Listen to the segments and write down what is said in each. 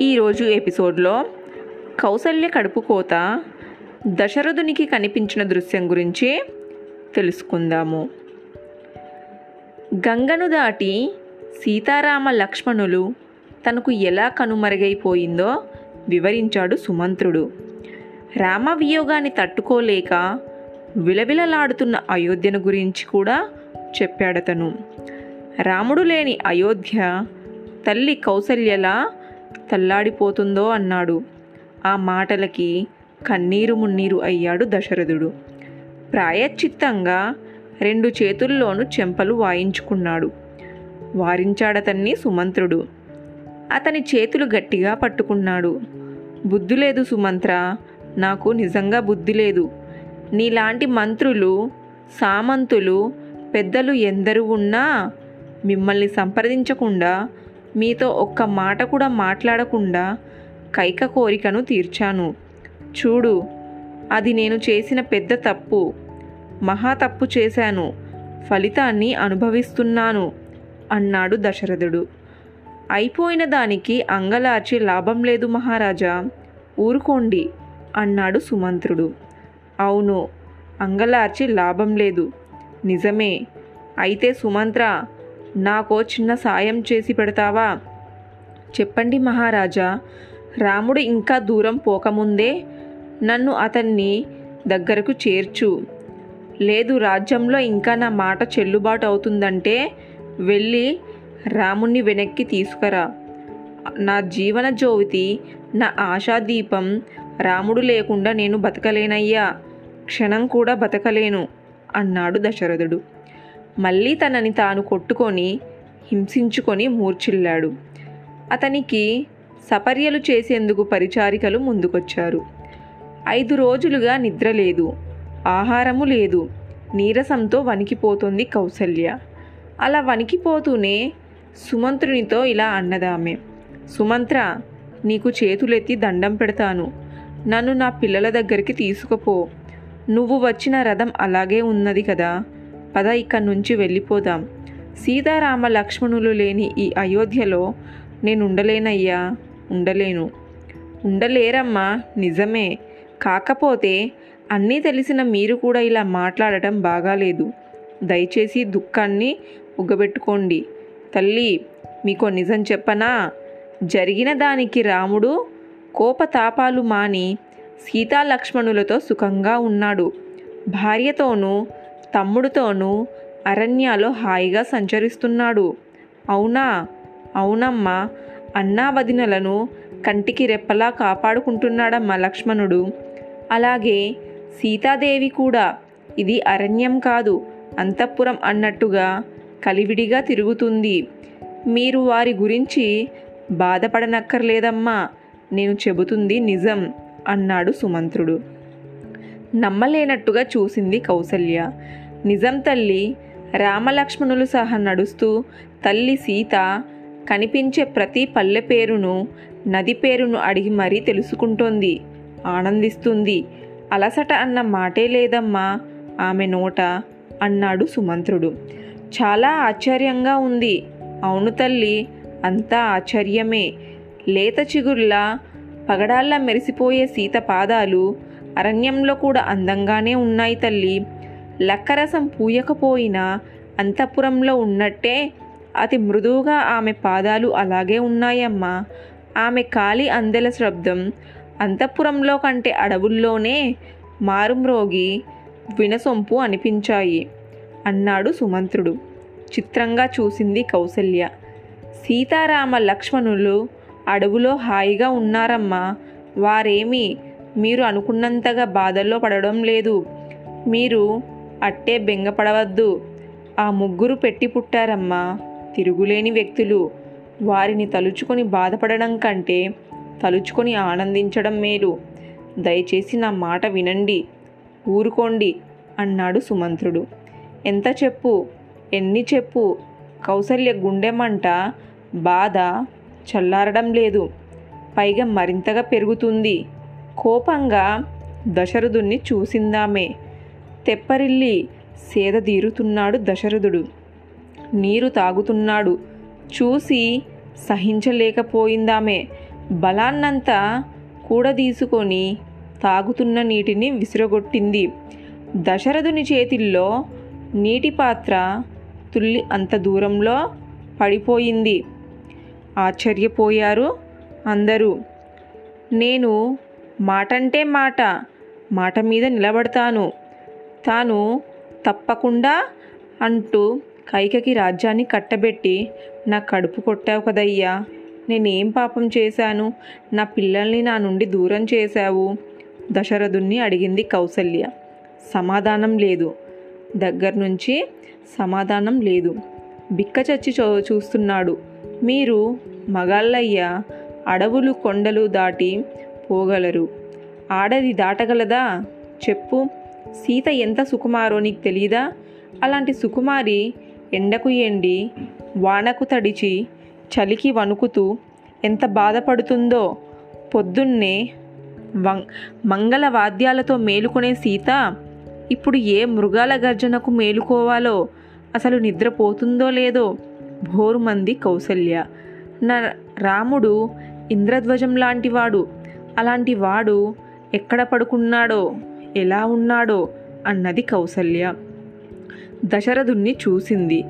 ఈరోజు ఎపిసోడ్లో కౌసల్య కడుపు కోత దశరథునికి కనిపించిన దృశ్యం గురించి తెలుసుకుందాము. గంగను దాటి సీతారామ లక్ష్మణులు తనకు ఎలా కనుమరుగైపోయిందో వివరించాడు సుమంత్రుడు. రామ వియోగాన్ని తట్టుకోలేక విలవిలలాడుతున్న అయోధ్యను గురించి కూడా చెప్పాడతను. రాముడు లేని అయోధ్య తల్లి కౌసల్యలా తల్లాడిపోతుందో అన్నాడు. ఆ మాటలకి కన్నీరు మున్నీరు అయ్యాడు దశరథుడు. ప్రాయశ్చిత్తంగా రెండు చేతుల్లోనూ చెంపలు వాయించుకున్నాడు. వారించాడతన్ని సుమంత్రుడు. అతని చేతులు గట్టిగా పట్టుకున్నాడు. బుద్ధి లేదు సుమంత్ర నాకు నిజంగా బుద్ధి లేదు. నీలాంటి మంత్రులు సామంతులు పెద్దలు ఎందరు ఉన్నా మిమ్మల్ని సంప్రదించకుండా మీతో ఒక్క మాట కూడా మాట్లాడకుండా కైక కోరికను తీర్చాను. చూడు అది నేను చేసిన పెద్ద తప్పు. మహా తప్పు చేశాను. ఫలితాన్ని అనుభవిస్తున్నాను అన్నాడు దశరథుడు. అయిపోయిన దానికి అంగలార్చి లాభం లేదు మహారాజా. ఊరుకోండి అన్నాడు సుమంత్రుడు. అవును అంగలార్చి లాభం లేదు. నిజమే. అయితే సుమంత్ర నాకో చిన్న సాయం చేసి పెడతావా? చెప్పండి మహారాజా. రాముడు ఇంకా దూరం పోకముందే నన్ను అతన్ని దగ్గరకు చేర్చు. లేదు రాజ్యంలో ఇంకా నా మాట చెల్లుబాటు అవుతుందంటే వెళ్ళి రాముణ్ణి వెనక్కి తీసుకురా. నా జీవన జ్యోతి నా ఆశాదీపం రాముడు లేకుండా నేను బతకలేనయ్యా. క్షణం కూడా బతకలేను అన్నాడు దశరథుడు. మళ్ళీ తనని తాను కొట్టుకొని హింసించుకొని మూర్చిల్లాడు అతనికి సపర్యలు చేసేందుకు పరిచారికలు ముందుకొచ్చారు. ఐదు రోజులుగా నిద్ర లేదు ఆహారము లేదు నీరసంతో వణికిపోతుంది కౌసల్య. అలా వణికిపోతూనే సుమంత్రునితో ఇలా అన్నదామె సుమంత్ర నీకు చేతులెత్తి దండం పెడతాను. నన్ను నా పిల్లల దగ్గరికి తీసుకుపో. నువ్వు వచ్చిన రథం అలాగే ఉన్నది కదా. పద ఇక్కడి నుంచి వెళ్ళిపోదాం. సీతారామ లక్ష్మణులు లేని ఈ అయోధ్యలో నేను ఉండలేనయ్యా ఉండలేను. ఉండలేరమ్మా నిజమే. కాకపోతే అన్నీ తెలిసిన మీరు కూడా ఇలా మాట్లాడటం బాగాలేదు. దయచేసి దుఃఖాన్ని ఉగ్గబెట్టుకోండి తల్లి మీకో నిజం చెప్పనా? జరిగిన దానికి రాముడు కోపతాపాలు మాని సీతాలక్ష్మణులతో సుఖంగా ఉన్నాడు. భార్యతోనూ తమ్ముడితోనూ అరణ్యాలో హాయిగా సంచరిస్తున్నాడు. అవునా? అవునమ్మా. అన్నా వదినలను కంటికి రెప్పలా కాపాడుకుంటున్నాడమ్మా లక్ష్మణుడు. అలాగే సీతాదేవి కూడా. ఇది అరణ్యం కాదు అంతఃపురం అన్నట్టుగా కలివిడిగా తిరుగుతుంది. మీరు వారి గురించి బాధపడనక్కర్లేదమ్మా నేను చెబుతుంది నిజం అన్నాడు సుమంత్రుడు. నమ్మలేనట్టుగా చూసింది కౌసల్య. నిజం తల్లి. రామలక్ష్మణులు సహా నడుస్తూ తల్లి సీత కనిపించే ప్రతి పల్లె పేరును నది పేరును అడిగి మరీ తెలుసుకుంటోంది. ఆనందిస్తుంది. అలసట అన్న మాటే లేదమ్మా ఆమె నోట అన్నాడు సుమంత్రుడు. చాలా ఆశ్చర్యంగా ఉంది. అవును తల్లి అంతా ఆశ్చర్యమే. లేత చిగుర్లా పగడాల్లా మెరిసిపోయే సీత పాదాలు అరణ్యంలో కూడా అందంగానే ఉన్నాయి తల్లి. లక్కరసం పూయకపోయినా అంతఃపురంలో ఉన్నట్టే అతి మృదువుగా ఆమె పాదాలు అలాగే ఉన్నాయమ్మా. ఆమె కాలి అందెల శబ్దం అంతఃపురంలో కంటే అడవుల్లోనే మారుమ్రోగి వినసొంపు అనిపించాయి. అన్నాడు సుమంత్రుడు. చిత్రంగా చూసింది కౌసల్య. సీతారామ లక్ష్మణులు అడవులో హాయిగా ఉన్నారమ్మా. వారేమి మీరు అనుకున్నంతగా బాధల్లో పడడం లేదు. మీరు అట్టే బెంగపడవద్దు ఆ ముగ్గురు పెట్టి పుట్టారమ్మా. తిరుగులేని వ్యక్తులు. వారిని తలుచుకొని బాధపడడం కంటే తలుచుకొని ఆనందించడం మేలు. దయచేసి నా మాట వినండి. ఊరుకోండి అన్నాడు సుమంత్రుడు. ఎంత చెప్పు? ఎన్ని చెప్పు? కౌసల్య గుండెమంట బాధ చల్లారడం లేదు. పైగా మరింతగా పెరుగుతుంది. కోపంగా దశరథుణ్ణి చూసిందామే. తెప్పరిల్లి సేదదీరుతున్నాడు దశరథుడు. నీరు తాగుతున్నాడు. చూసి సహించలేకపోయిందామే. బలాన్నంతా కూడదీసుకొని తాగుతున్న నీటిని విసిరగొట్టింది. దశరథుని చేతిల్లో నీటి పాత్ర తుల్లి అంత దూరంలో పడిపోయింది. ఆశ్చర్యపోయారు అందరూ. నేను మాటంటే మాట మాట మీద నిలబడతాను. తాను తప్పకుండా అంటూ కైకకి రాజ్యాన్ని కట్టబెట్టి నా కడుపు కొట్టావు కదయ్యా నేనేం పాపం చేశాను? నా పిల్లల్ని నా నుండి దూరం చేశావు? దశరథుణ్ణి అడిగింది కౌసల్య. సమాధానం లేదు. దగ్గర నుంచి సమాధానం లేదు. బిక్క చచ్చి చూ చూస్తున్నాడు. మీరు మగాళ్ళయ్యా అడవులు కొండలు దాటి పోగలరు. ఆడది దాటగలదా? చెప్పు. సీత ఎంత సుకుమారో నీకు తెలీదా? అలాంటి సుకుమారి ఎండకు ఎండి వానకు తడిచి చలికి వణుకుతూ ఎంత బాధపడుతుందో పొద్దున్నే వం మంగళ వాద్యాలతో మేలుకునే సీత ఇప్పుడు ఏ మృగాల గర్జనకు మేలుకోవాలో అసలు నిద్రపోతుందో లేదో భోరుమంది కౌసల్య. నా రాముడు ఇంద్రధ్వజం లాంటివాడు అలాంటి వాడు ఎక్కడ పడుకున్నాడో ఎలా ఉన్నాడో అన్నది కౌసల్య. దశరథుణ్ణి చూసింది.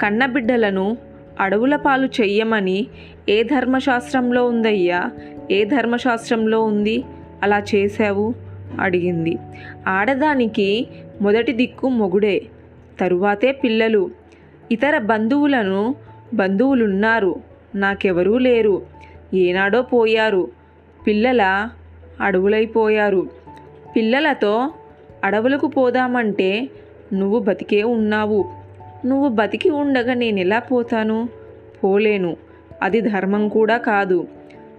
కన్నబిడ్డలను అడవుల పాలు చెయ్యమని ఏ ధర్మశాస్త్రంలో ఉందయ్యా? ఏ ధర్మశాస్త్రంలో ఉంది? అలా చేశావు? అడిగింది. ఆడదానికి మొదటి దిక్కు మొగుడే తరువాతే పిల్లలు. ఇతర బంధువులను బంధువులున్నారు. నాకెవరూ లేరు. ఏనాడో పోయారు. పిల్లల అడవులైపోయారు పిల్లలతో అడవులకు పోదామంటే నువ్వు బతికే ఉన్నావు. నువ్వు బతికి ఉండగా నేను ఎలా పోతాను? పోలేను. అది ధర్మం కూడా కాదు.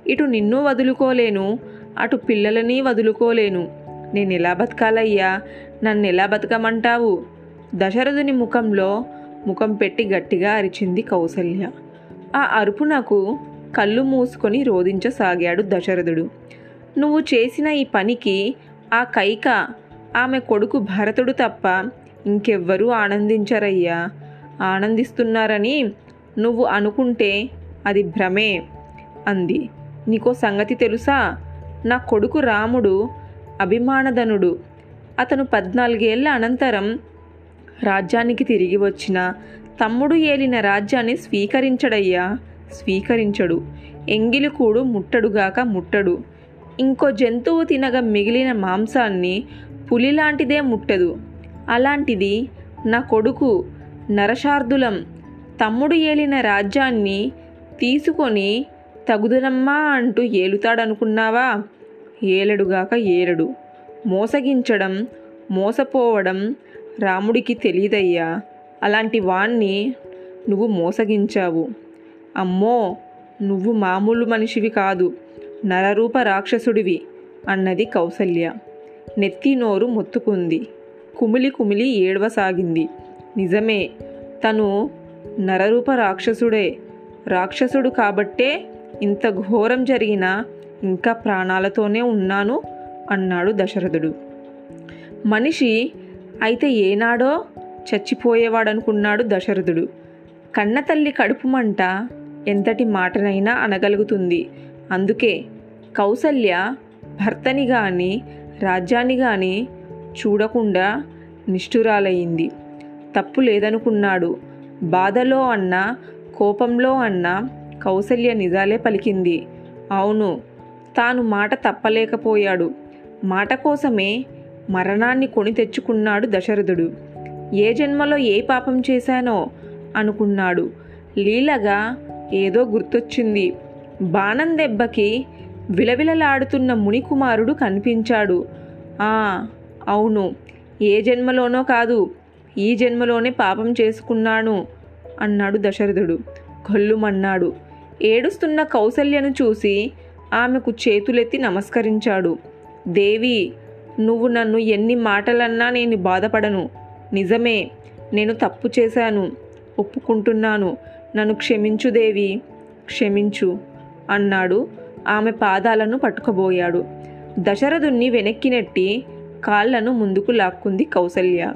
ఇటు నిన్ను వదులుకోలేను అటు పిల్లలని వదులుకోలేను. నేను ఎలా బతకాలయ్యా? నన్ను ఎలా బతకమంటావు? దశరథుని ముఖంలో ముఖం పెట్టి గట్టిగా అరిచింది కౌసల్య. ఆ అరుపునకు కళ్ళు మూసుకొని రోధించసాగాడు దశరథుడు. నువ్వు చేసిన ఈ పనికి ఆ కైక ఆమె కొడుకు భరతుడు తప్ప ఇంకెవ్వరూ ఆనందించరయ్యా. ఆనందిస్తున్నారని నువ్వు అనుకుంటే అది భ్రమే అంది. నీకో సంగతి తెలుసా? నా కొడుకు రాముడు అభిమానధనుడు. అతను పద్నాలుగేళ్ళ అనంతరం రాజ్యానికి తిరిగి వచ్చిన తమ్ముడు ఏలిన రాజ్యాన్ని స్వీకరించడయ్యా. స్వీకరించడు. ఎంగిలికూడు ముట్టడుగాక ముట్టడు. ఇంకో జంతువు తినగా మిగిలిన మాంసాన్ని పులిలాంటిదే ముట్టదు. అలాంటిది నా కొడుకు నరశార్దులం తమ్ముడు ఏలిన రాజ్యాన్ని తీసుకొని తగుదనమ్మా అంటూ ఏలుతాడనుకున్నావా? ఏలడుగాక ఏలడు. మోసగించడం మోసపోవడం రాముడికి తెలియదయ్యా అలాంటి వాణ్ణి నువ్వు మోసగించావు. అమ్మో నువ్వు మామూలు మనిషివి కాదు. నరరూప రాక్షసుడివి అన్నది కౌసల్య. నెత్తి నోరు మొత్తుకుంది. కుమిలి కుమిలి ఏడవసాగింది. నిజమే తను నరరూప రాక్షసుడే. రాక్షసుడు కాబట్టే ఇంత ఘోరం జరిగినా ఇంకా ప్రాణాలతోనే ఉన్నాను అన్నాడు దశరథుడు. మనిషి అయితే ఏనాడో చచ్చిపోయేవాడనుకున్నాడు దశరథుడు. కన్నతల్లి కడుపు మంట ఎంతటి మాటనైనా అనగలుగుతుంది. అందుకే కౌసల్య భర్తని కానీ రాజ్యాన్ని కానీ చూడకుండా నిష్ఠురాలయ్యింది. తప్పు లేదనుకున్నాడు. బాధలో అన్న కోపంలో అన్న కౌసల్య నిజాలే పలికింది. అవును తాను మాట తప్పలేకపోయాడు. మాట కోసమే మరణాన్ని కొని తెచ్చుకున్నాడు దశరథుడు. ఏ జన్మలో ఏ పాపం చేశానో అనుకున్నాడు. లీలగా ఏదో గుర్తొచ్చింది. బాణం దెబ్బకి విలవిలలాడుతున్న మునికుమారుడు కనిపించాడు. ఆ అవును ఏ జన్మలోనో కాదు ఈ జన్మలోనే పాపం చేసుకున్నాను అన్నాడు దశరథుడు. కళ్ళుమన్నాడు ఏడుస్తున్న కౌసల్యను చూసి ఆమెకు చేతులెత్తి నమస్కరించాడు. దేవి నువ్వు నన్ను ఎన్ని మాటలన్నా నేను బాధపడను. నిజమే నేను తప్పు చేశాను. ఒప్పుకుంటున్నాను. నన్ను క్షమించు దేవి. క్షమించు అన్నాడు ఆమె పాదాలను పట్టుకబోయాడు దశరథుణ్ణి వెనక్కి నెట్టి కాళ్ళను ముందుకు లాక్కుంది కౌసల్య.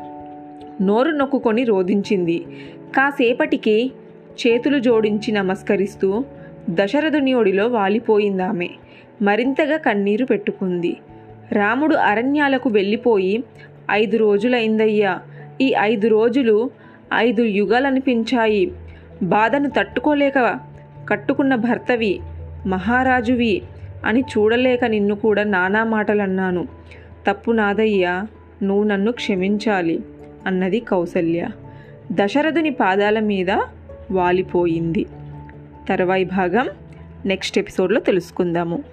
నోరు నొక్కుకొని రోధించింది. కాసేపటికి చేతులు జోడించి నమస్కరిస్తూ దశరథుని ఒడిలో వాలిపోయిందామె. మరింతగా కన్నీరు పెట్టుకుంది. రాముడు అరణ్యాలకు వెళ్ళిపోయి ఐదు రోజులైందయ్యా. ఈ ఐదు రోజులు ఐదు యుగాలనిపించాయి. బాధను తట్టుకోలేక కట్టుకున్న భర్తవి. మహారాజువి అని చూడలేక నిన్ను కూడా నానా మాటలన్నాను. తప్పు నాదయ్యా నువ్వు నన్ను క్షమించాలి అన్నది కౌసల్య. దశరథుని పాదాల మీద వాలిపోయింది. తర్వాయి భాగం నెక్స్ట్ ఎపిసోడ్లో తెలుసుకుందాము.